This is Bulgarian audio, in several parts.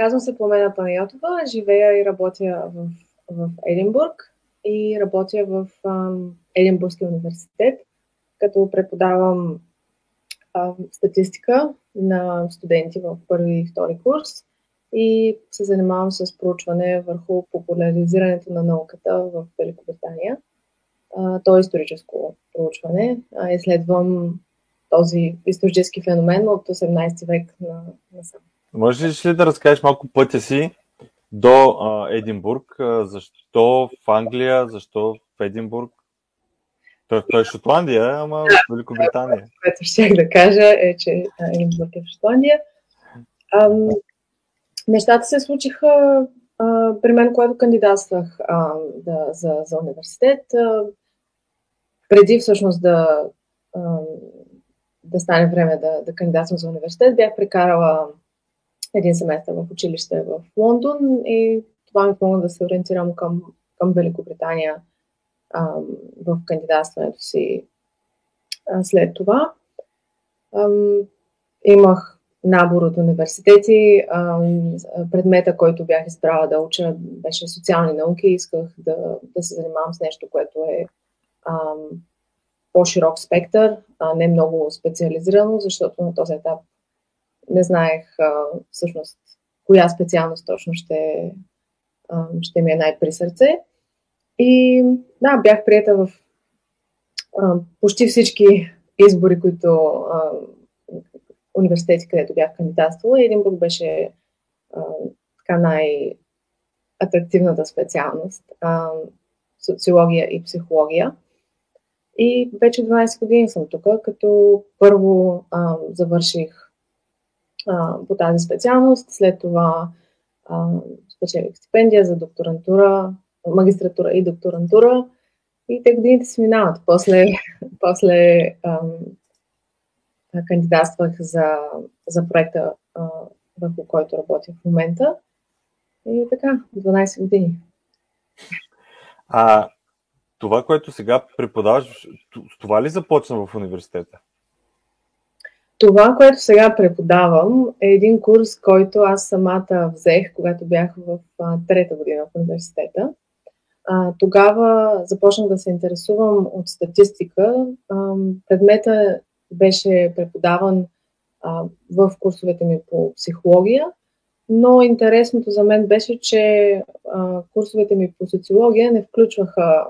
Казвам се Пламена Панайотова, живея и работя в, в Единбург и работя в ам, Единбургския университет, като преподавам ам, статистика на студенти в първи и втори курс и се занимавам с проучване върху популяризирането на науката в Великобритания. То е историческо проучване. А, изследвам този исторически феномен от 18 век на, насам. Можеш ли да разкажеш малко пътя си до а, Единбург? Защо в Англия? Защо в Единбург? Той, той е Шотландия, ама в Великобритания. Което ще да кажа е, че Единбург е в Шотландия. Ам, нещата се случиха а, при мен, когато кандидатствах а, да, за, за университет. А, преди всъщност да, а, да стане време да, да кандидатствам за университет, бях прекарала един семестър в училище в Лондон и това ми помогна да се ориентирам към, към Великобритания а, в кандидатстването си а, след това. А, имах набор от университети. А, предмета, който бях избрала да уча, беше социални науки. Исках да, да се занимавам с нещо, което е а, по-широк спектър, а не много специализирано, защото на този етап не знаех а, всъщност коя специалност точно ще, а, ще ми е най-при сърце. И да, бях прията в а, почти всички избори, които а, университети, където бях кандидатствала. Единбург беше а, така най-атрактивната специалност а, социология и психология. И вече 12 години съм тук, като първо а, завърших по тази специалност. След това спечелих стипендия за докторантура, магистратура и докторантура. И те годините се минават. После, после ам, кандидатствах за, за проекта, а, върху който работя в момента. И така, 12 години. А това, което сега преподаваш, това ли започна в университета? Това, което сега преподавам, е един курс, който аз самата взех, когато бях в а, трета година в университета. А, тогава започнах да се интересувам от статистика. А, предмета беше преподаван а, в курсовете ми по психология, но интересното за мен беше, че а, курсовете ми по социология не включваха,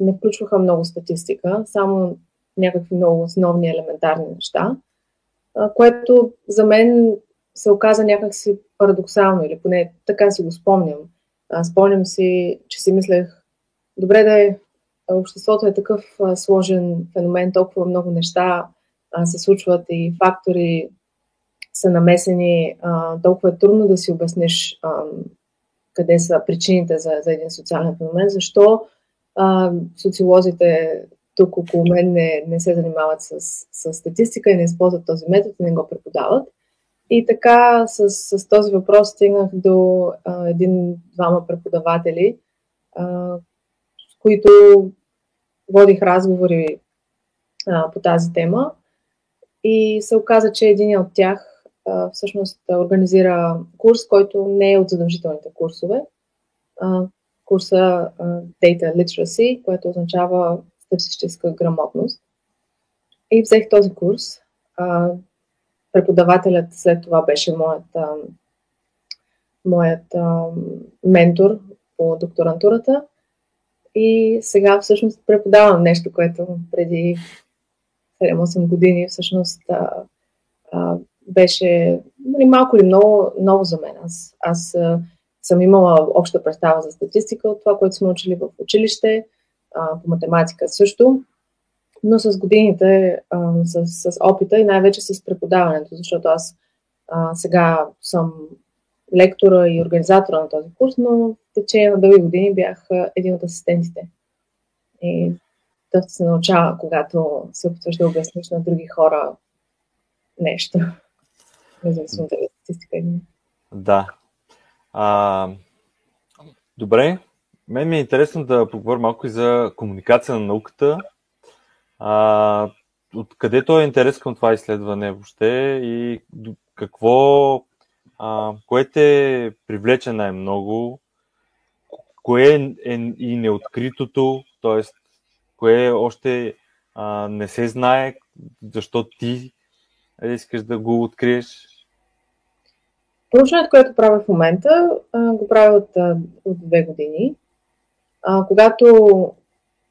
не включваха много статистика, само някакви много основни елементарни неща, което за мен се оказа някакси парадоксално, или поне така си го спомням. Спомням си, че си мислех, добре да е, обществото е такъв сложен феномен, толкова много неща се случват и фактори са намесени, толкова е трудно да си обясниш къде са причините за, за един социален феномен, защо социолозите тук около мен не, не се занимават с, с статистика и не използват този метод и не го преподават. И така с, с този въпрос стигнах до а, един-двама преподаватели, а, с които водих разговори а, по тази тема. И се оказа, че един от тях а, всъщност организира курс, който не е от задължителните курсове. А, курса а, Data Literacy, което означава статистическа грамотност. И взех този курс. А, преподавателят след това беше моят, а, моят а, ментор по докторантурата. И сега всъщност преподавам нещо, което преди 7-8 години всъщност а, а, беше нали, малко или много ново за мен. Аз, аз съм имала обща представа за статистика от това, което сме учили в училище, по математика също, но с годините, а, с, с опита и най-вече с преподаването, защото аз а, сега съм лектора и организатора на този курс, но в течение на дълги години бях един от асистентите. И доста се научава, когато се опитваш да обясниш на други хора нещо. Независимо дали е статистика не. Да. А, добре, мен ми е интересно да поговоря малко и за комуникация на науката. Откъде то е интерес към това изследване въобще и какво, а, кое те привлече най-много, кое е и неоткритото, т.е. кое още а, не се знае, защо ти искаш да го откриеш? Проучването, което правя в момента, го правя от, от две години. А, когато,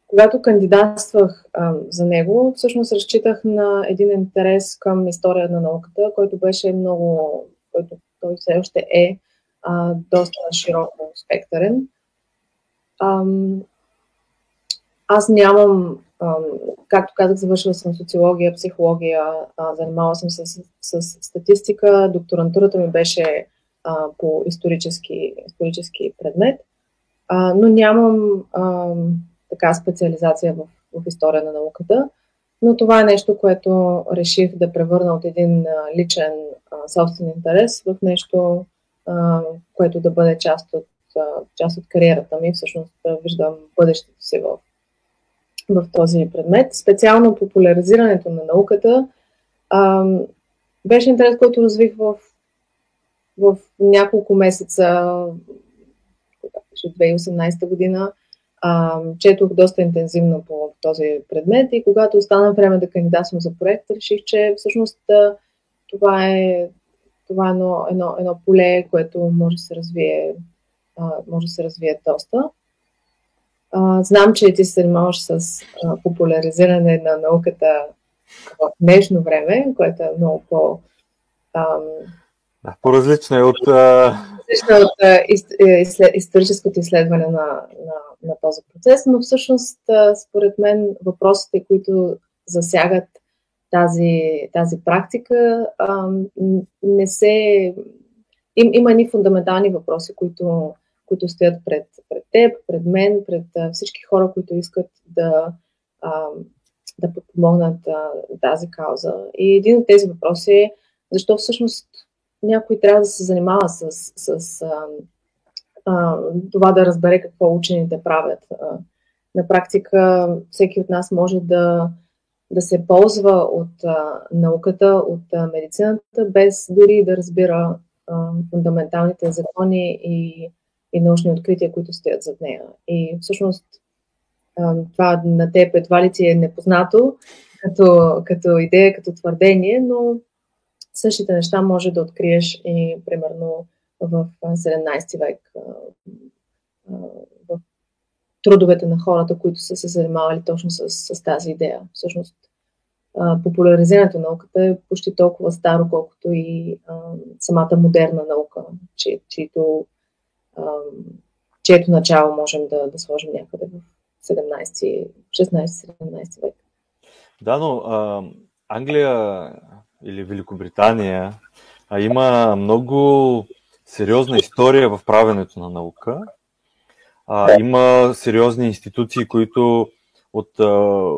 когато кандидатствах а, за него, всъщност разчитах на един интерес към история на науката, който беше много, който той все още е а, доста широко спектърен. А, аз нямам, както казах, завършила съм социология, психология, занимавала съм се с, с, с статистика, докторантурата ми беше а, по исторически, исторически предмет а, но нямам а, така специализация в, в история на науката. Но това е нещо, което реших да превърна от един а, личен а, собствен интерес в нещо, а, което да бъде част от, а, част от кариерата ми. Всъщност да виждам бъдещето си в, в този предмет. Специално популяризирането на науката а, беше интерес, който развих в, в няколко месеца 2018 година. А, четох доста интензивно по този предмет и когато остана време да кандидатствам за проект, реших, че всъщност това е, това е едно, едно, едно поле, което може да се развие, а, може да се развие доста. А, знам, че ти се занимаваш с а, популяризиране на науката в днешно време, което е много по... Ам... Да, по-различно е от различна от е, историческото изследване на, на, на този процес, но всъщност, според мен, въпросите, които засягат тази, тази практика, не се. Им, има ни фундаментални въпроси, които, които стоят пред, пред теб, пред мен, пред всички хора, които искат да, да подпомогнат тази кауза. И един от тези въпроси е защо всъщност някой трябва да се занимава с, с а, а, това да разбере какво учените правят. А, на практика всеки от нас може да, да се ползва от а, науката, от а, медицината, без дори да разбира а, фундаменталните закони и, и научни открития, които стоят зад нея. И всъщност а, това на теб едва ли ти е непознато като, като идея, като твърдение, но същите неща може да откриеш и примерно в 17 век в трудовете на хората, които са се занимавали точно с, с тази идея. Всъщност, популяризирането на науката е почти толкова старо, колкото и самата модерна наука, че, чието, чието начало можем да, да сложим някъде в 17, 16-17 век. Да, но а, Англия или Великобритания а има много сериозна история в правенето на наука. А, има сериозни институции, които от а,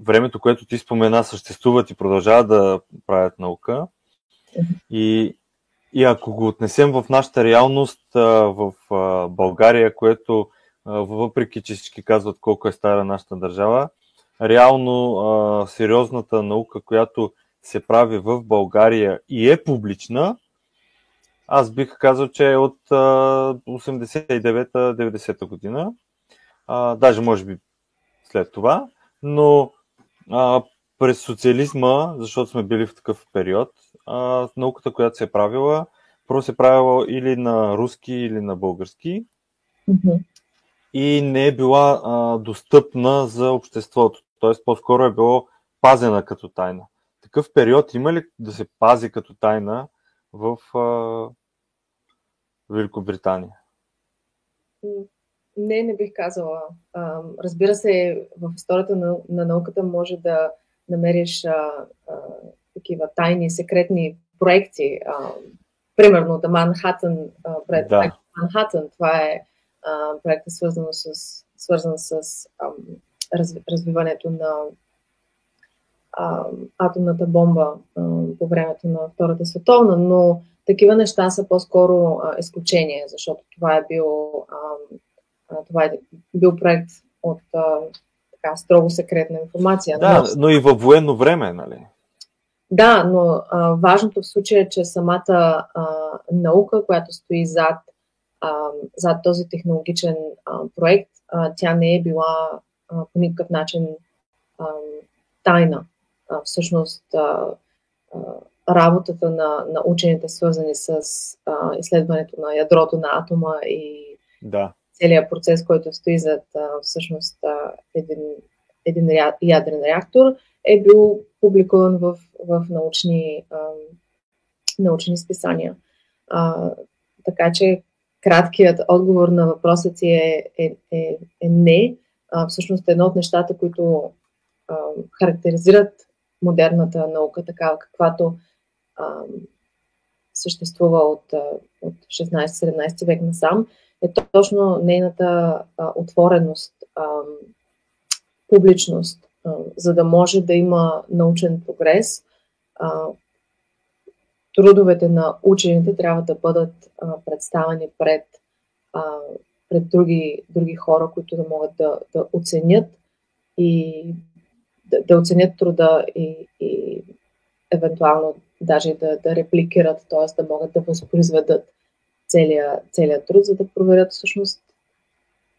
времето, което ти спомена, съществуват и продължават да правят наука. И, и ако го отнесем в нашата реалност а, в а, България, което а, въпреки, че всички казват колко е стара нашата държава, реално а, сериозната наука, която се прави в България и е публична, аз бих казал, че е от 89-90 година, а, даже може би след това, но а, през социализма, защото сме били в такъв период, а, науката, която се е правила, първо се е правила или на руски, или на български mm-hmm. и не е била а, достъпна за обществото. Тоест, по-скоро е било пазена като тайна такъв период има ли да се пази като тайна в а, Великобритания? Не, не бих казала. А, разбира се, в историята на, на науката може да намериш а, а, такива тайни, секретни проекти. А, примерно, The Manhattan проект. Да. Manhattan, това е а, проект, свързан с, свързан с а, раз, развиването на а, атомната бомба а, по времето на Втората световна, но такива неща са по-скоро а, изключение, защото това е бил, а, това е бил проект от а, така, строго секретна информация. Да, но, но и във военно време, нали? да, но а, важното в случая е, че самата а, наука, която стои зад, а, зад този технологичен а, проект, а, тя не е била а, по никакъв начин а, тайна. А, всъщност, а, а, работата на, на учените, свързани с а, изследването на ядрото на атома и да. целият процес, който стои зад а, всъщност а, един, един ядрен реактор, е бил публикуван в, в научни, а, научни списания. А, така че краткият отговор на въпроса ти е, е, е, е не. А, всъщност едно от нещата, които а, характеризират модерната наука, такава каквато а, съществува от, от 16-17 век насам, е точно нейната а, отвореност, а, публичност, а, за да може да има научен прогрес. А, трудовете на учените трябва да бъдат а, представени пред, а, пред други, други хора, които да могат да, да оценят и да, оценят труда и, и евентуално даже да, да репликират, т.е. да могат да възпроизведат целият, целият труд, за да проверят всъщност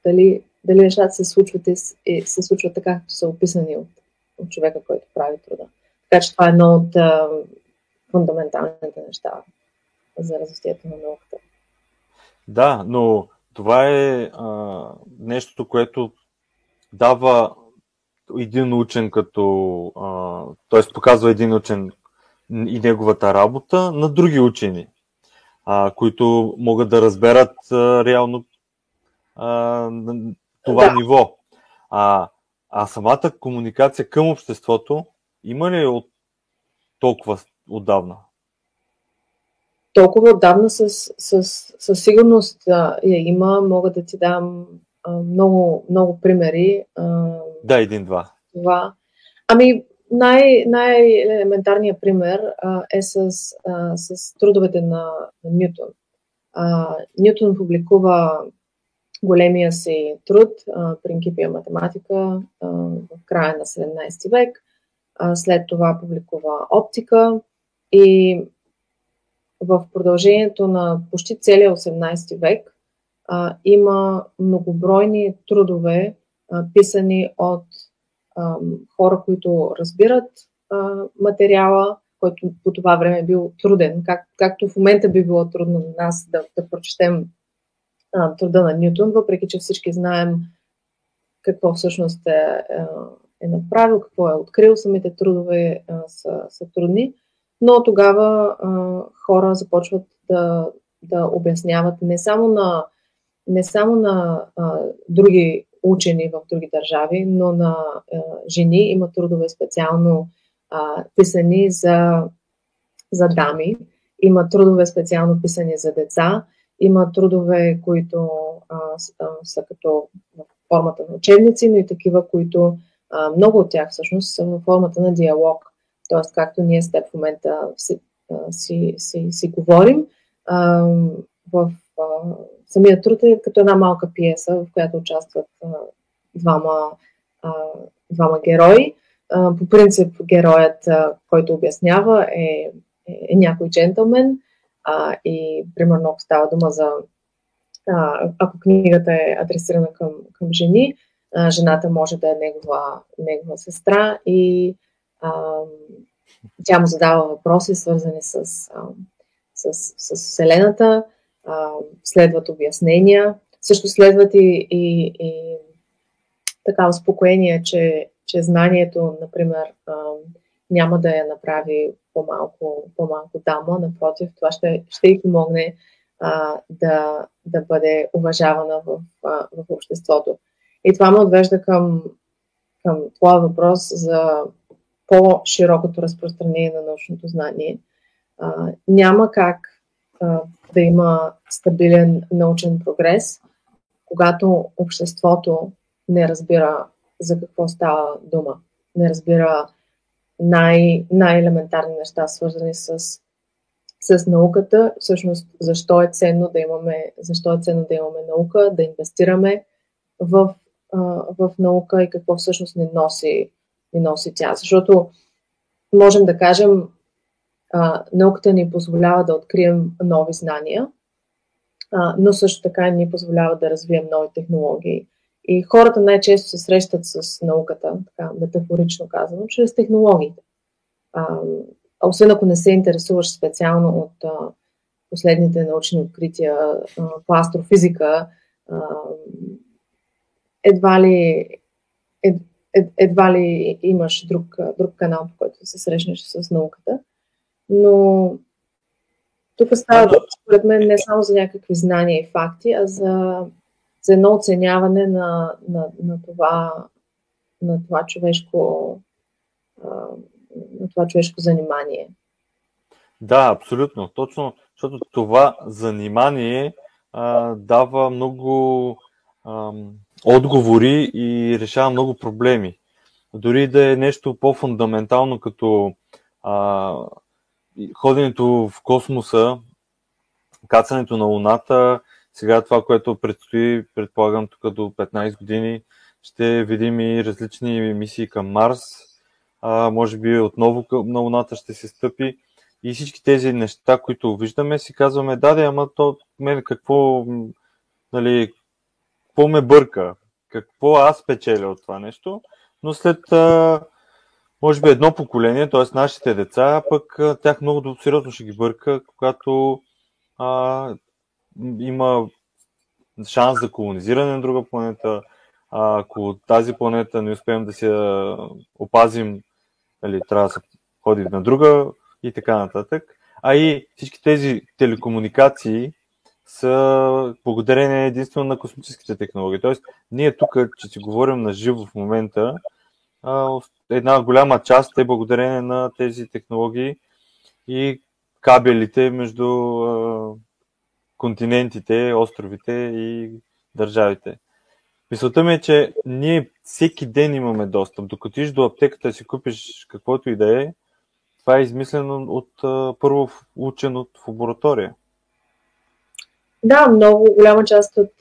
дали, дали нещата се случват и, и се случват така, както са описани от, от човека, който прави труда. Така че това е едно от а, фундаменталните неща за развитието на науката. Да, но това е а, нещото, което дава един учен като, т.е. показва един учен и неговата работа на други учени, а, които могат да разберат а, реално а, това да. ниво. А, а самата комуникация към обществото има ли от толкова отдавна? Толкова отдавна със, със, със сигурност я има. Мога да ти дам много, много примери. А, да, един-два. Това. Ами, най- най-елементарният пример а, е с, а, с трудовете на, Ньютон. А, Ньютон публикува големия си труд Принкипия математика а, в края на 17 век. А, след това публикува оптика и в продължението на почти целия 18 век а, има многобройни трудове, а, писани от хора, които разбират материала, който по това време е бил труден, как, както в момента би било трудно на нас да, да прочетем а, труда на Ньютон, въпреки че всички знаем какво всъщност е, е, е направил, какво е открил, самите трудове а, са, са трудни, но тогава а, хора започват да, да обясняват не само на, не само на а, други учени в други държави, но на а, жени има трудове специално а, писани за, за дами, има трудове специално писани за деца, има трудове, които а, са като в формата на учебници, но и такива, които а, много от тях всъщност са в формата на диалог. Тоест, както ние с теб в момента си, си, си, си говорим, а, в а, самият труд е като една малка пиеса, в която участват двама, двама герои. По принцип, героят, който обяснява, е, е, някой джентълмен а, и примерно ако става дума за ако книгата е адресирана към, към жени, жената може да е негова, негова сестра и а, тя му задава въпроси, свързани с, а, с, с Вселената, а, следват обяснения, също следват и, и, и така успокоение, че, че знанието, например, няма да я направи по-малко, по-малко дама, напротив, това ще, ще й помогне а, да, да бъде уважавана в, а, в обществото. И това ме отвежда към, към твоя въпрос за по-широкото разпространение на научното знание. А, няма как а, да има стабилен научен прогрес, когато обществото не разбира за какво става дума. Не разбира най- най-елементарни неща, свързани с, с науката. Всъщност, защо е ценно да имаме, защо е ценно да имаме наука, да инвестираме в, в наука и какво всъщност ни носи, ни носи тя. Защото можем да кажем а, науката ни позволява да открием нови знания, а, но също така ни позволява да развием нови технологии. И хората най-често се срещат с науката, така метафорично казано, чрез технологиите. А, освен ако не се интересуваш специално от а, последните научни открития а, по астрофизика, а, едва ли, ед, ед, едва ли имаш друг, друг канал, по който се срещнеш с науката. Но тук става дума, според мен, не само за някакви знания и факти, а за, за едно оценяване на, на, на, това, на това човешко на това човешко занимание. Да, абсолютно. Точно, защото това занимание а, дава много а, отговори и решава много проблеми. Дори да е нещо по-фундаментално, като а, ходенето в космоса, кацането на Луната, сега това, което предстои, предполагам, тук до 15 години, ще видим и различни мисии към Марс, а, може би отново на Луната ще се стъпи. И всички тези неща, които виждаме, си казваме, да, да, ама то мен какво, нали, какво ме бърка, какво аз печеля от това нещо, но след а, може би едно поколение, т.е. нашите деца, пък тях много сериозно ще ги бърка, когато а, има шанс за колонизиране на друга планета. А, ако тази планета не успеем да се опазим, нали, трябва да се ходи на друга и така нататък. А и всички тези телекомуникации са благодарение единствено на космическите технологии. Тоест, ние тук, че си говорим на живо в момента, една голяма част е благодарение на тези технологии и кабелите между континентите, островите и държавите. Мисълта ми е, че ние всеки ден имаме достъп. Докато иш до аптеката си купиш каквото и да е, това е измислено от първо учен от лаборатория. Да, много голяма част от,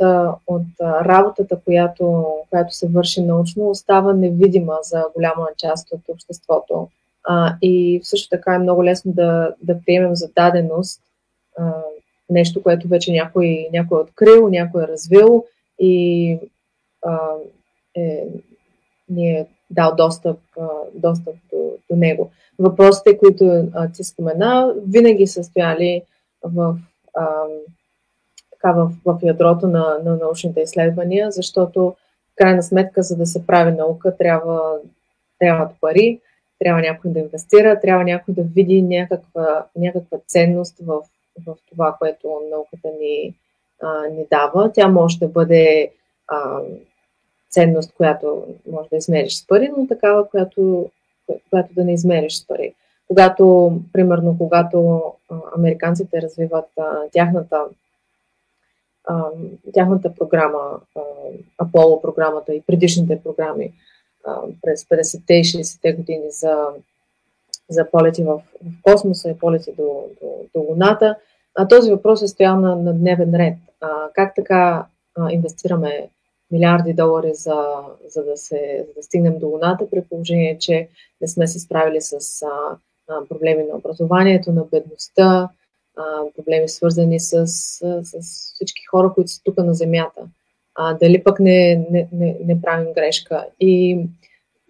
от работата, която, която се върши научно, остава невидима за голяма част от обществото. А, и също така е много лесно да, да приемем за даденост а, нещо, което вече някой, някой е открил, някой е развил и а, е, ни е дал достъп, а, достъп до, до него. Въпросите, които а, ти спомена, винаги са стояли в. А, така в, в ядрото на, на научните изследвания, защото в крайна сметка, за да се прави наука, трябва, трябват пари, трябва някой да инвестира, трябва някой да види някаква, някаква ценност в, в това, което науката ни, а, ни дава. Тя може да бъде а, ценност, която може да измериш с пари, но такава, която, която да не измериш с пари. Когато, примерно, когато американците развиват а, тяхната тяхната програма, Аполо програмата и предишните програми през 50-те и 60-те години за, за полети в, в космоса и полети до, до, до Луната, а, този въпрос е стоял на, на дневен ред. А, как така а, инвестираме милиарди долари за, за, да се, за да стигнем до Луната, при положение, че не сме се справили с а, а, проблеми на образованието, на бедността, а, проблеми свързани с, с, всички хора, които са тук на Земята. А, дали пък не, не, не, не правим грешка. И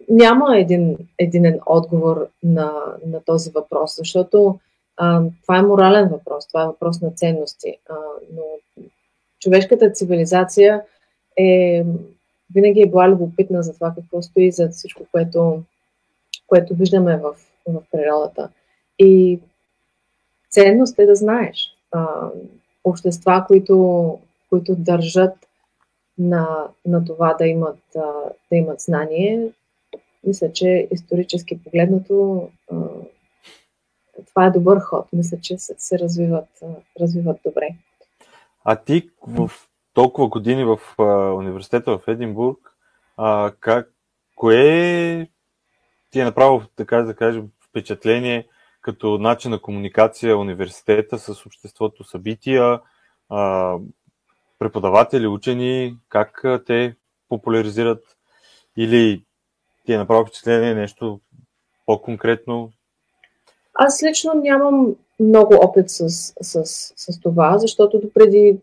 няма един единен отговор на, на този въпрос, защото а, това е морален въпрос, това е въпрос на ценности. А, но човешката цивилизация е винаги е била любопитна за това какво стои за всичко, което, което виждаме в, в природата. И ценност е да знаеш. А, общества, които, които държат на, на това да имат, а, да имат знание, мисля, че исторически погледнато а, това е добър ход. Мисля, че се, се развиват, а, развиват добре. А ти в толкова години в а, университета в Единбург, а, как, кое ти е направило, така да кажем, впечатление като начин на комуникация университета с обществото, събития, преподаватели, учени, как те популяризират или ти е направо впечатление нещо по-конкретно? Аз лично нямам много опит с, с, с това, защото до преди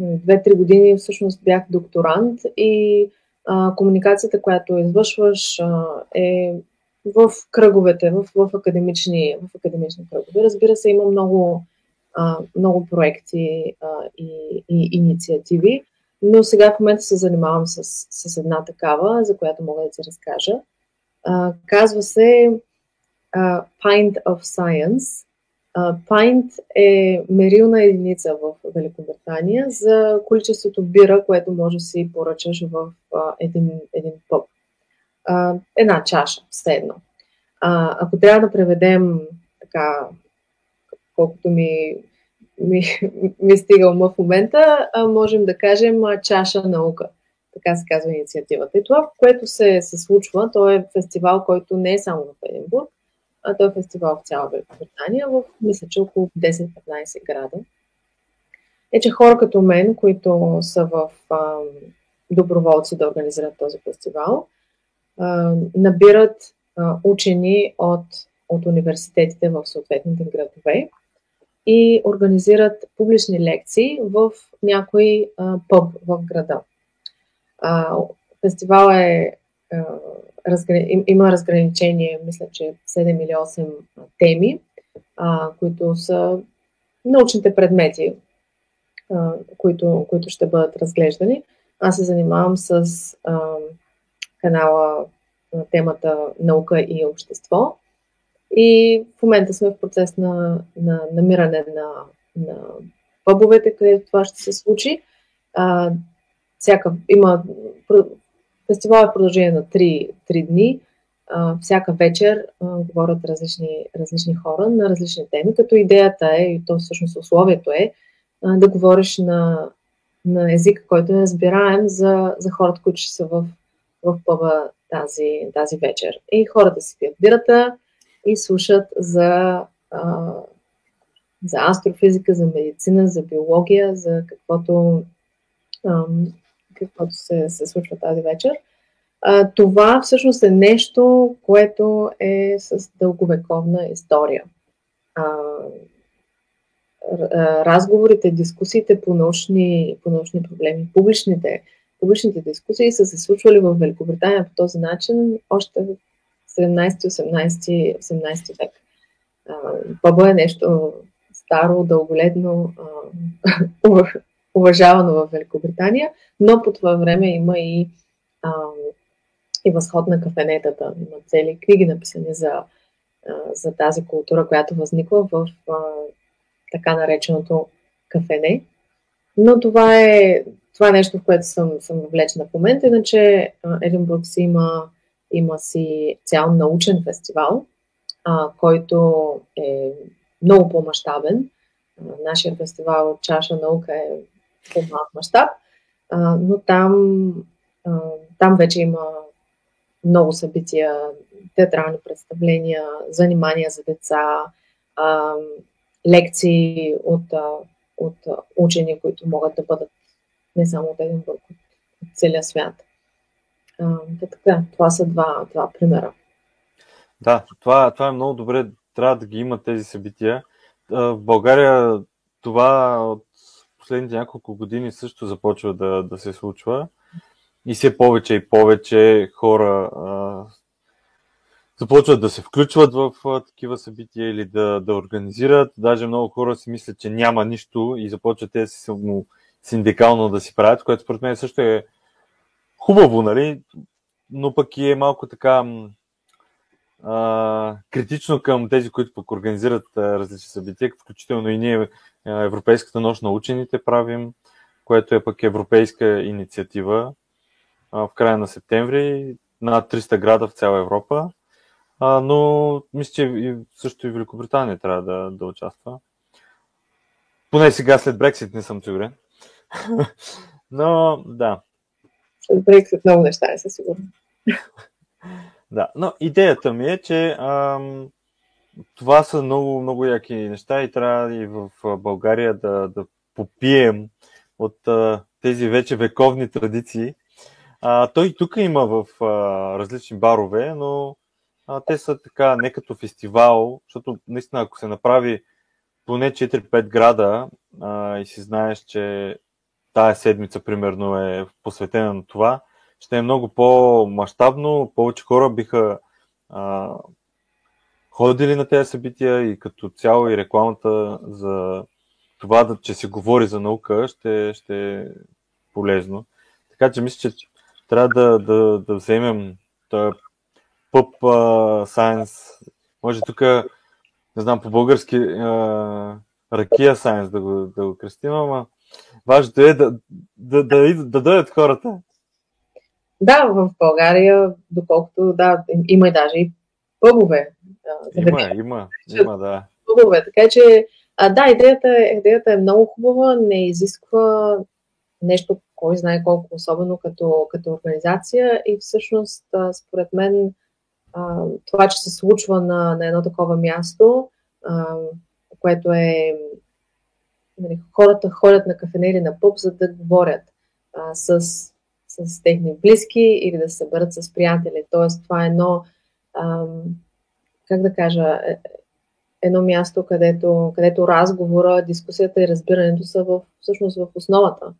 2-3 години всъщност бях докторант и а, комуникацията, която извършваш, а, е в кръговете, в, в, академични, в академични кръгове. Разбира се, има много, а, много проекти а, и, и инициативи, но сега в момента се занимавам с, с една такава, за която мога да ти разкажа. А, казва се uh, Pint of Science. Uh, pint е мерилна единица в Великобритания за количеството бира, което може да си поръчаш в uh, един, един пъп. Една чаша, все едно. Uh, ако трябва да преведем така, колкото ми, ми, ми стига ума в момента, uh, можем да кажем uh, чаша наука. Така се казва инициативата. И това, което се, се случва, то е фестивал, който не е само в Единбург, а той е фестивал в цяла Великобритания, в мисля, че около 10-15 града. Е, че хора като мен, които са в а, доброволци да организират този фестивал, набират учени от, от университетите в съответните градове и организират публични лекции в някой а, пъб в града. Фестивал е има разграничение, мисля, че 7 или 8 теми, които са научните предмети, които, които ще бъдат разглеждани. Аз се занимавам с канала на темата наука и общество. И в момента сме в процес на, на намиране на, на пъбовете, където това ще се случи. А, всяка, има Фестивал е продължение на 3, 3 дни. А, всяка вечер а, говорят различни, различни хора на различни теми, като идеята е, и то всъщност условието е, а, да говориш на, на език, който е разбираем за, за хората, които ще са в, в пъба тази, тази вечер. И хората си пият бирата и слушат за, а, за астрофизика, за медицина, за биология, за каквото каквото се, се случва тази вечер. А, това всъщност е нещо, което е с дълговековна история. А, разговорите, дисkusиите по научни, по научни проблеми, публичните, публичните дискусии са се случвали в Великобритания по този начин още в 17-18 18 век. Пъба е нещо старо, дълголетно, уважавано в Великобритания, но по това време има и, а, и възход на кафенетата. Има цели книги написани за, за тази култура, която възниква в а, така нареченото кафене. Но това е, това е нещо, в което съм, съм влечена в момента. Иначе Единбург си има, има си цял научен фестивал, а, който е много по-масштабен. Нашия фестивал Чаша наука е по-малък мащаб, но там, а, там вече има много събития, театрални представления, занимания за деца, а, лекции от, от учени, които могат да бъдат не само от Единбург, от целия свят. А, така, това са два, два примера. Да, това, това е много добре. Трябва да ги има тези събития. В България това от последните няколко години също започва да, да се случва. И все повече и повече хора а, започват да се включват в а, такива събития или да, да организират. Даже много хора си мислят, че няма нищо и започват те си синдикално да си правят, което според мен също е хубаво, нали? но пък и е малко така а, критично към тези, които пък организират а, различни събития, включително и ние Европейската нощ на учените правим, което е пък европейска инициатива а, в края на септември, над 300 града в цяла Европа, а, но мисля, че и, също и Великобритания трябва да, да участва. Поне сега след Брексит не съм сигурен. Но да. След Брексит много неща не са сигурни. Да, но идеята ми е, че ам, това са много, много яки неща и трябва и в България да, да попием от а, тези вече вековни традиции. А, той тук има в а, различни барове, но а, те са така не като фестивал, защото наистина ако се направи поне 4-5 града а, и си знаеш, че тая седмица примерно е посветена на това, ще е много по-масштабно, повече хора биха а, ходили на тези събития и като цяло и рекламата за това, да, че се говори за наука, ще, ще е полезно. Така че мисля, че трябва да, да, да вземем този пъп сайенс. Може тук, не знам, по български ракия сайенс да го, да го кръстим, ама важното е да, да, да, да, да дойдат хората. Да, в България, доколкото да, има и даже и пъбове. Има, има, има, да. Пъбове, така че а, да, идеята, идеята е много хубава, не изисква нещо, кой знае колко особено като, като организация и всъщност, според мен, това, че се случва на, на едно такова място, което е нали, хората ходят на кафене или на пъп, за да говорят а, с, с техни близки или да се съберат с приятели. Тоест, това е едно, а, как да кажа, е, едно място, където, където разговора, дискусията и разбирането са в, всъщност в основата.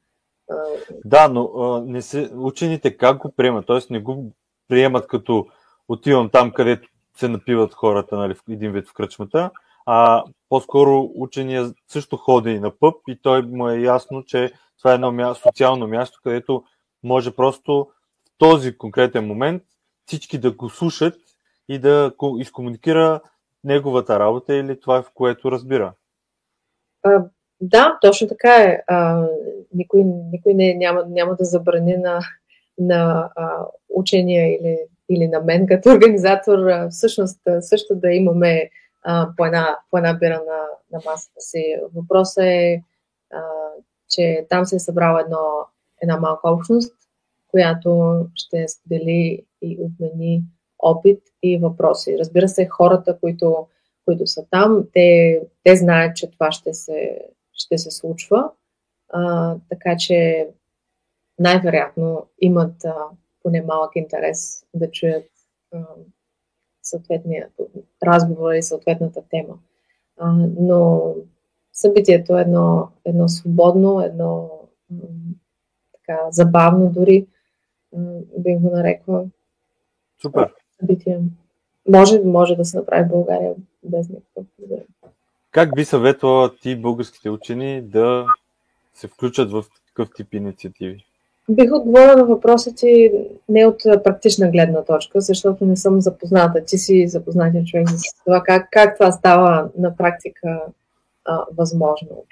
Да, но а, не се, учените как го приемат? Тоест не го приемат като отивам там, където се напиват хората, нали, един вид в кръчмата, а по-скоро учения също ходи на пъп и той му е ясно, че това е едно място, социално място, където може просто в този конкретен момент всички да го слушат и да изкомуникира неговата работа или това, в което разбира. Да, точно така е. А, никой никой не, няма, няма да забрани на, на а, учения или, или на мен като организатор всъщност също да имаме а, по, една, по една бира на, на масата си. Въпросът е, а, че там се е събрала едно, една малка общност, която ще сподели и обмени опит и въпроси. Разбира се, хората, които, които са там, те, те знаят, че това ще се, ще се случва, а, така че най-вероятно имат а, поне малък интерес да чуят а, съответния разговор и съответната тема. А, но събитието е едно, едно свободно, едно така забавно дори, бих го нарекла. Супер събития. Може, може да се направи в България без никакъв проблем. Как би съветвала ти българските учени да се включат в такъв тип инициативи? Бих отговорила на въпроса ти не от практична гледна точка, защото не съм запозната. Ти си запознатия човек за това как, как това става на практика а, възможно.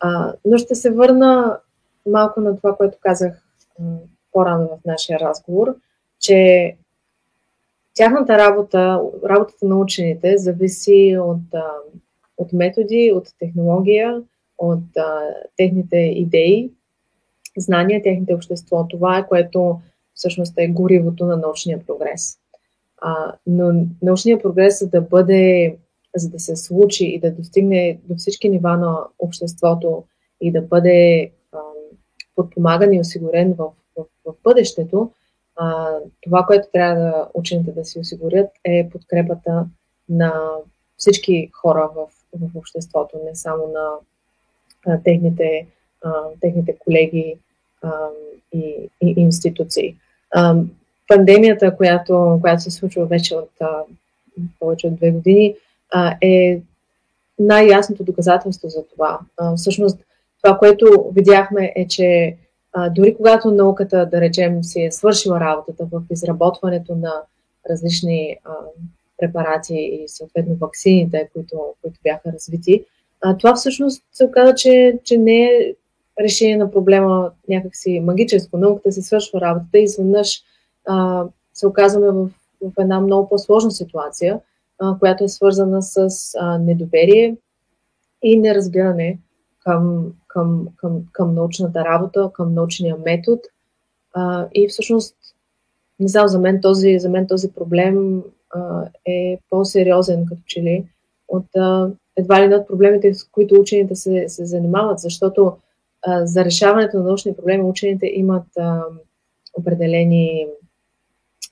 А, но ще се върна малко на това, което казах а, по-рано в нашия разговор, че Тяхната работа, работата на учените зависи от, от методи, от технология, от а, техните идеи, знания, техните общество. Това е което всъщност е горивото на научния прогрес. А, но научният прогрес, за да бъде, за да се случи и да достигне до всички нива на обществото и да бъде а, подпомаган и осигурен в, в, в бъдещето, а, това, което трябва да учените да си осигурят е подкрепата на всички хора в, в обществото, не само на а, техните, а, техните колеги и, и институции. Пандемията, която, която се случва вече от повече от две години, е най-ясното доказателство за това. Всъщност, това, което видяхме е, че дори когато науката, да речем, си е свършила работата в изработването на различни препарати и съответно вакцините, които, които бяха развити, това всъщност се оказа, че, че не е решение на проблема някакси магическо. Науката се свършва работата и изведнъж се оказваме в, в една много по-сложна ситуация, а, която е свързана с а, недоверие и неразбиране към, към, към, към научната работа, към научния метод. А, и всъщност, не знам, за мен този, за мен този проблем а, е по-сериозен, като че ли, от а, едва ли от проблемите, с които учените се, се занимават, защото за решаването на научни проблеми учените имат а, определени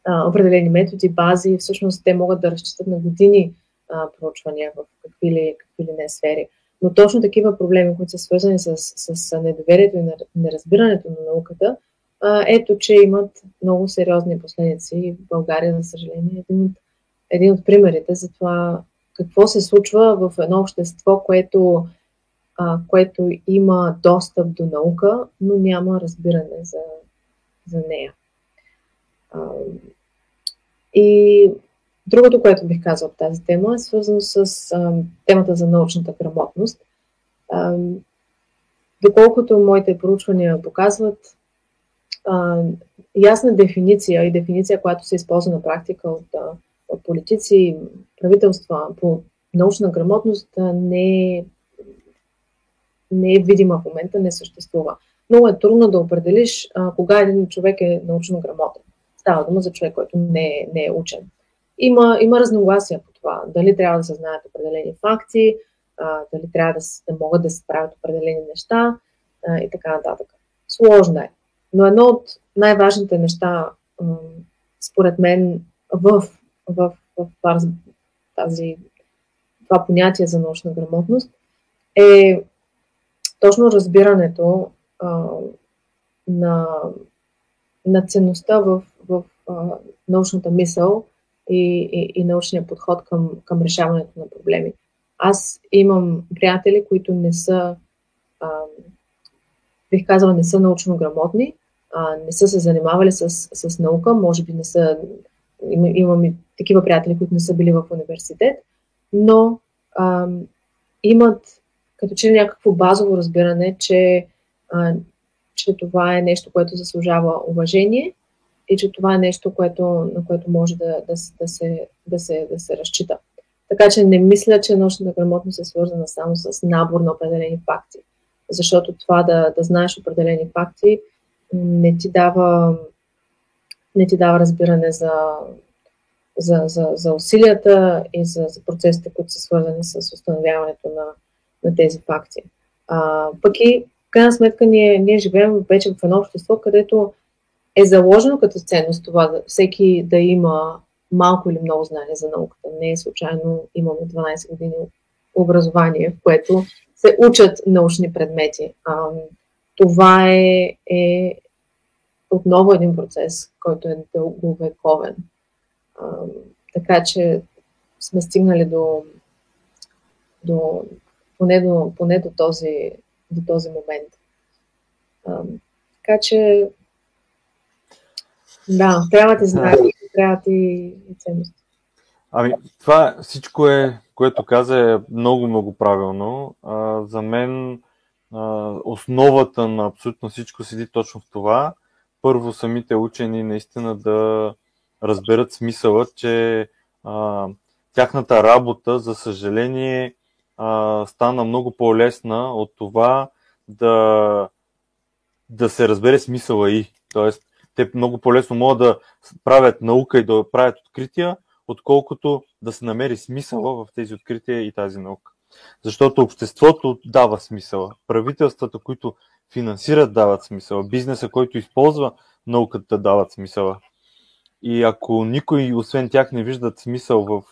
а, определени методи, бази, всъщност те могат да разчитат на години а, проучвания в какви ли, какви ли не сфери. Но точно такива проблеми, които са свързани с, с недоверието и неразбирането на науката, а, ето, че имат много сериозни последици в България, за съжаление. Един от, един от примерите за това какво се случва в едно общество, което, а, което има достъп до наука, но няма разбиране за, за нея. А, и другото, което бих казал в тази тема, е свързано с а, темата за научната грамотност. А, доколкото моите проучвания показват, а, ясна дефиниция и дефиниция, която се използва на практика от, от политици, правителства по научна грамотност, не е, не е видима в момента, не съществува. Много е трудно да определиш а, кога един човек е научно грамотен. Става дума за човек, който не е, не е учен. Има, има разногласия по това. Дали трябва да се знаят определени факти, а, дали трябва да, да могат да се правят определени неща а, и така нататък. Сложно е. Но едно от най-важните неща, според мен, в, в, в тази, това понятие за научна грамотност е точно разбирането а, на, на ценността в, в а, научната мисъл и, и, и научния подход към, към решаването на проблеми. Аз имам приятели, които не са, а, бих казала, не са научно грамотни, а, не са се занимавали с, с наука, може би не са, има, имам и такива приятели, които не са били в университет, но а, имат като че някакво базово разбиране, че, а, че това е нещо, което заслужава уважение и че това е нещо, което, на което може да, да, да, се, да, се, да се разчита. Така че не мисля, че научната грамотност е свързана само с набор на определени факти. Защото това да, да знаеш определени факти не ти дава, не ти дава разбиране за, за, за, за усилията и за, за процесите, които са свързани с установяването на, на тези факти. А, пък и, в крайна сметка, ние, ние живеем вече в едно общество, където е заложено като ценност това да, всеки да има малко или много знание за науката. Не е случайно имаме 12 години образование, в което се учат научни предмети. А, това е, е, отново един процес, който е дълговековен. А, така че сме стигнали до, до, поне, до поне до този, до този момент. А, така че да, трябва да знаеш, трябва и, и ценности. Ами, това всичко е, което каза е много, много правилно. А, за мен а, основата на абсолютно всичко седи точно в това, първо самите учени наистина да разберат смисъла, че а, тяхната работа, за съжаление, а, стана много по-лесна от това да, да се разбере смисъла и. Тоест, те много по-лесно могат да правят наука и да правят открития, отколкото да се намери смисъла в тези открития и тази наука. Защото обществото дава смисъла. Правителствата, които финансират, дават смисъл. Бизнеса, който използва науката, дават смисъла. И ако никой, освен тях, не виждат смисъл в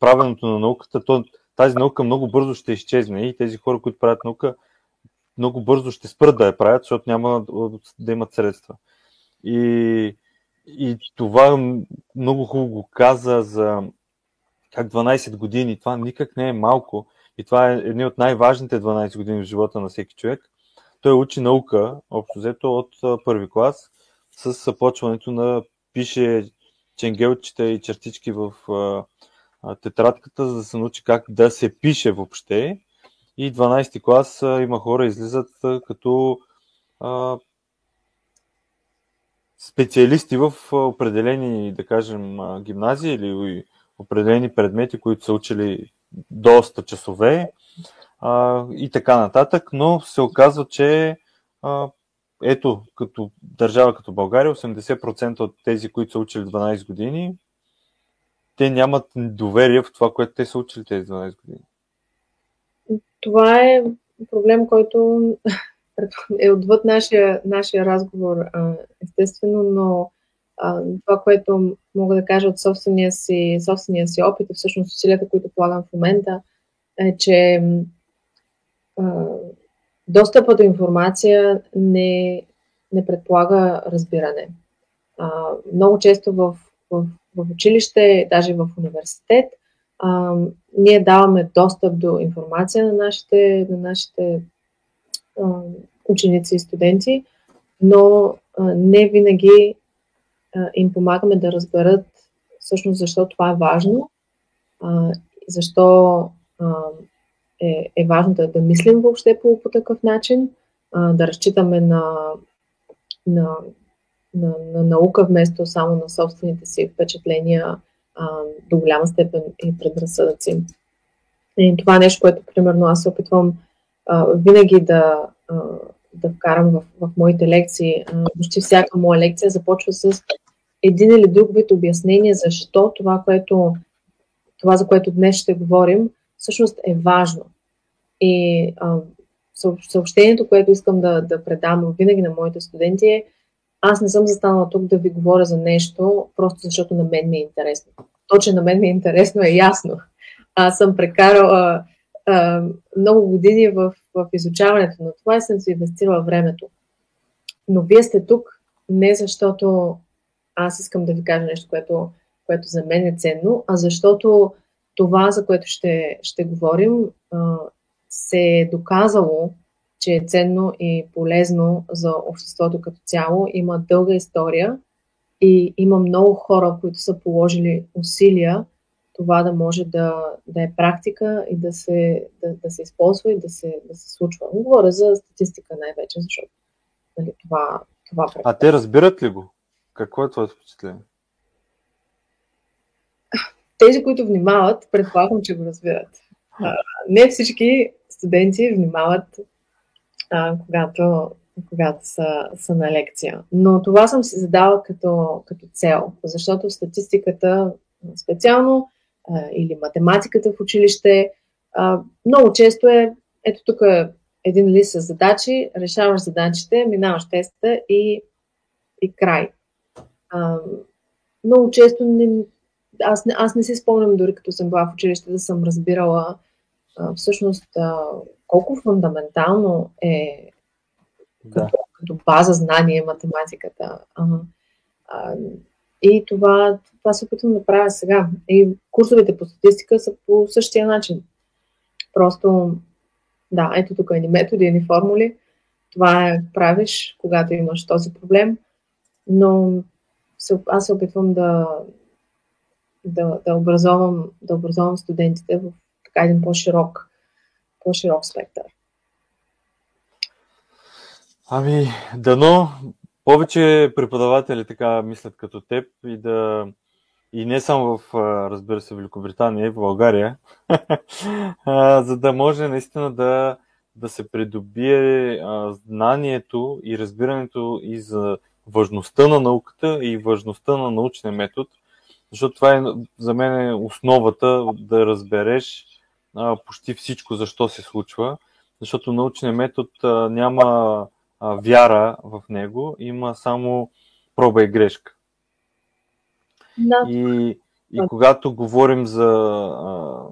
правенето на науката, то тази наука много бързо ще изчезне и тези хора, които правят наука, много бързо ще спрат да я правят, защото няма да имат средства. И, и това много хубаво го каза за как 12 години. Това никак не е малко. И това е едни от най-важните 12 години в живота на всеки човек. Той учи наука, общо взето, от първи клас, с започването на пише ченгелчета и чертички в тетрадката, за да се научи как да се пише въобще. И 12 клас има хора, излизат като а, специалисти в определени, да кажем, гимназии или определени предмети, които са учили доста часове а, и така нататък, но се оказва, че а, ето, като държава като България, 80% от тези, които са учили 12 години, те нямат доверие в това, което те са учили тези 12 години. Това е проблем, който е отвъд нашия, нашия разговор, естествено, но това, което мога да кажа от собствения си, собствения си опит и всъщност усилията, които полагам в момента, е, че достъпа до информация не, не предполага разбиране. Много често в, в, в училище, даже в университет, а, ние даваме достъп до информация на нашите, на нашите а, ученици и студенти, но а, не винаги а, им помагаме да разберат всъщност защо това е важно, а, защо а, е, е важно да, да мислим въобще по, по такъв начин, а, да разчитаме на, на, на, на наука вместо само на собствените си впечатления а, до голяма степен и предразсъдъци. И това е нещо, което, примерно, аз се опитвам а, винаги да, а, да вкарам в, в моите лекции. Почти всяка моя лекция започва с един или друг вид обяснение защо това, което, това за което днес ще говорим, всъщност е важно. И а, съобщението, което искам да, да предам винаги на моите студенти е аз не съм застанала тук да ви говоря за нещо, просто защото на мен ми е интересно. То, че на мен ми е интересно, е ясно. Аз съм прекарала много години в, в изучаването на това и съм си инвестирала времето. Но вие сте тук не защото аз искам да ви кажа нещо, което, което за мен е ценно, а защото това, за което ще, ще говорим, а, се е доказало, че е ценно и полезно за обществото като цяло. Има дълга история и има много хора, които са положили усилия това да може да, да е практика и да се, да, да се използва и да се, да се случва. Говоря за статистика най-вече, защото нали, това, това А те разбират ли го? Какво е твоето впечатление? Тези, които внимават, предполагам, че го разбират. Не всички студенти внимават, а, когато, когато са, са на лекция. Но това съм си задала като, като цел, защото статистиката специално а, или математиката в училище а, много често е, ето тук е един лист с задачи, решаваш задачите, минаваш теста и, и край. А, много често не, аз, аз не си спомням дори като съм била в училище да съм разбирала всъщност колко фундаментално е да. като, като база знание математиката. А, и това, това се опитвам да правя сега. И курсовете по статистика са по същия начин. Просто, да, ето тук е ни методи, ни формули. Това е правиш, когато имаш този проблем. Но аз се опитвам да, да, да, образовам, да образовам студентите в така един по-широк, по-широк спектър. Ами, дано повече преподаватели така мислят като теб и да и не само в, разбира се, Великобритания и в България, за да може наистина да, да се придобие знанието и разбирането и за важността на науката и важността на научния метод, защото това е за мен е основата да разбереш а, почти всичко защо се случва, защото научният метод а, няма а, вяра в него, има само проба и грешка. Да. И, и когато говорим за а,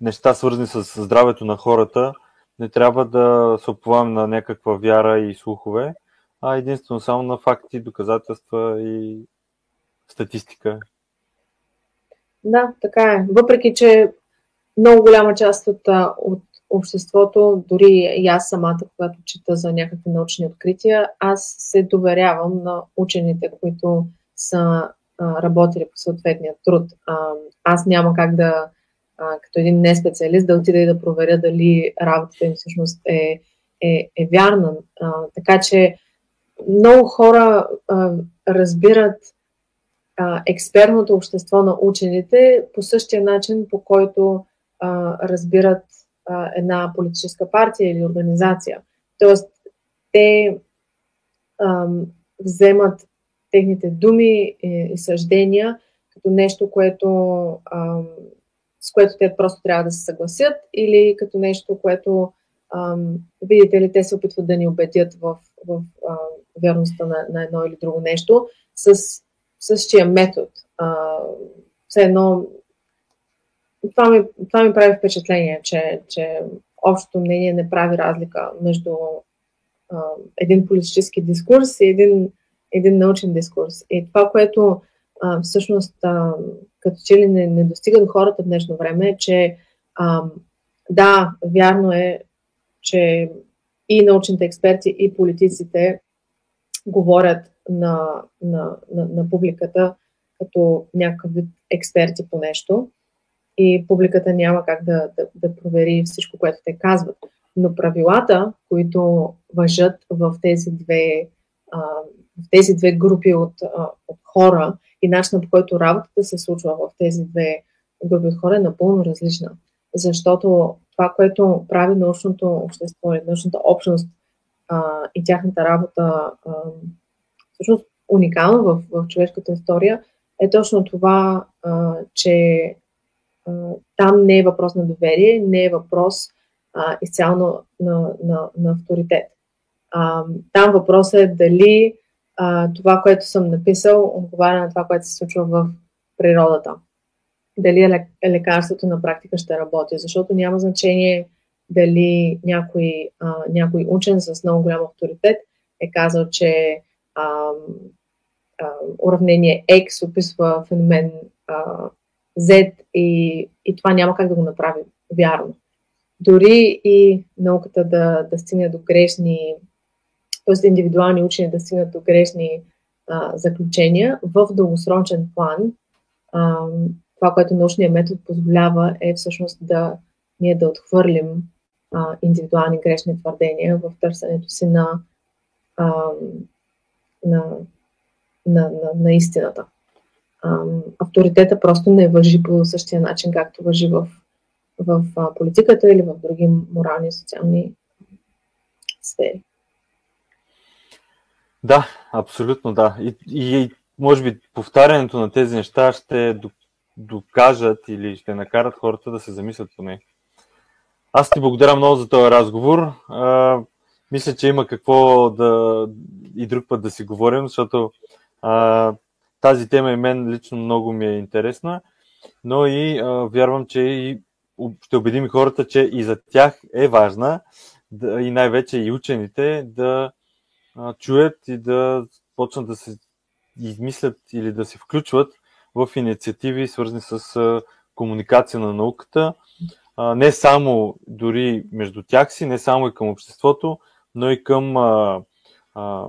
неща свързани с здравето на хората, не трябва да се оповаваме на някаква вяра и слухове, а единствено само на факти, доказателства и статистика. Да, така е. Въпреки, че много голяма част от, от обществото, дори и аз самата, когато чета за някакви научни открития, аз се доверявам на учените, които са работили по съответния труд. Аз няма как да, като един не специалист, да отида и да проверя дали работата им всъщност е, е, е вярна. Така че много хора разбират експертното общество на учените по същия начин, по който а, разбират а, една политическа партия или организация. Тоест, те а, вземат техните думи и, и съждения като нещо, което, а, с което те просто трябва да се съгласят или като нещо, което, а, видите ли, те се опитват да ни убедят в, в а, вярността на, на едно или друго нещо с същия метод. А, все едно, това ми, това ми прави впечатление, че, че общото мнение не прави разлика между а, един политически дискурс и един, един научен дискурс. И това, което а, всъщност а, като че ли не, не достига до хората в днешно време, е, че а, да, вярно е, че и научните експерти, и политиците говорят на, на, на, на публиката като някакъв вид експерти по нещо и публиката няма как да, да, да провери всичко, което те казват. Но правилата, които въжат в тези две, а, в тези две групи от, а, от хора и начинът по който работата се случва в тези две групи от хора е напълно различна. Защото това, което прави научното общество и научната общност а, и тяхната работа а, всъщност уникално в, в човешката история, е точно това, а, че там не е въпрос на доверие, не е въпрос а, изцяло на, на, на, на авторитет. А, там въпросът е дали а, това, което съм написал, отговаря на това, което се случва в природата. Дали лекарството на практика ще работи, защото няма значение дали някой, а, някой учен с много голям авторитет е казал, че а, а, уравнение X описва феномен а, Z и, и това няма как да го направи вярно. Дори и науката да, да стигне до грешни, т.е. индивидуални учени да стигнат до грешни а, заключения, в дългосрочен план а, това, което научният метод позволява е всъщност да ние да отхвърлим а, индивидуални грешни твърдения в търсенето си на, а, на, на, на, на истината. Авторитета просто не въжи по същия начин, както въжи в, в политиката или в други морални и социални сфери. Да, абсолютно да. И, и може би повтарянето на тези неща ще докажат или ще накарат хората да се замислят по нея. Аз ти благодаря много за този разговор. А, мисля, че има какво да и друг път да си говорим, защото а, тази тема и мен лично много ми е интересна, но и а, вярвам, че и ще убедим хората, че и за тях е важна да, и най-вече и учените да а, чуят и да почнат да се измислят или да се включват в инициативи, свързани с а, комуникация на науката, а, не само дори между тях си, не само и към обществото, но и към а, а,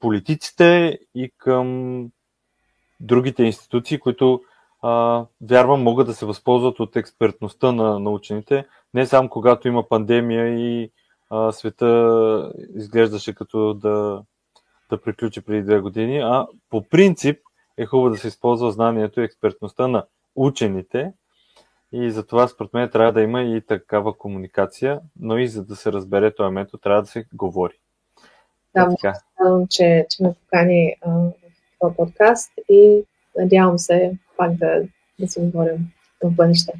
политиците и към другите институции, които а, вярвам могат да се възползват от експертността на, на учените, не само когато има пандемия и а, света изглеждаше като да, да приключи преди две години, а по принцип е хубаво да се използва знанието и експертността на учените, и затова, според мен, трябва да има и такава комуникация, но и за да се разбере този метод, трябва да се говори. Да, така. че, че ме покани този подкаст и надявам се пак да, да се говорим в бъдеще.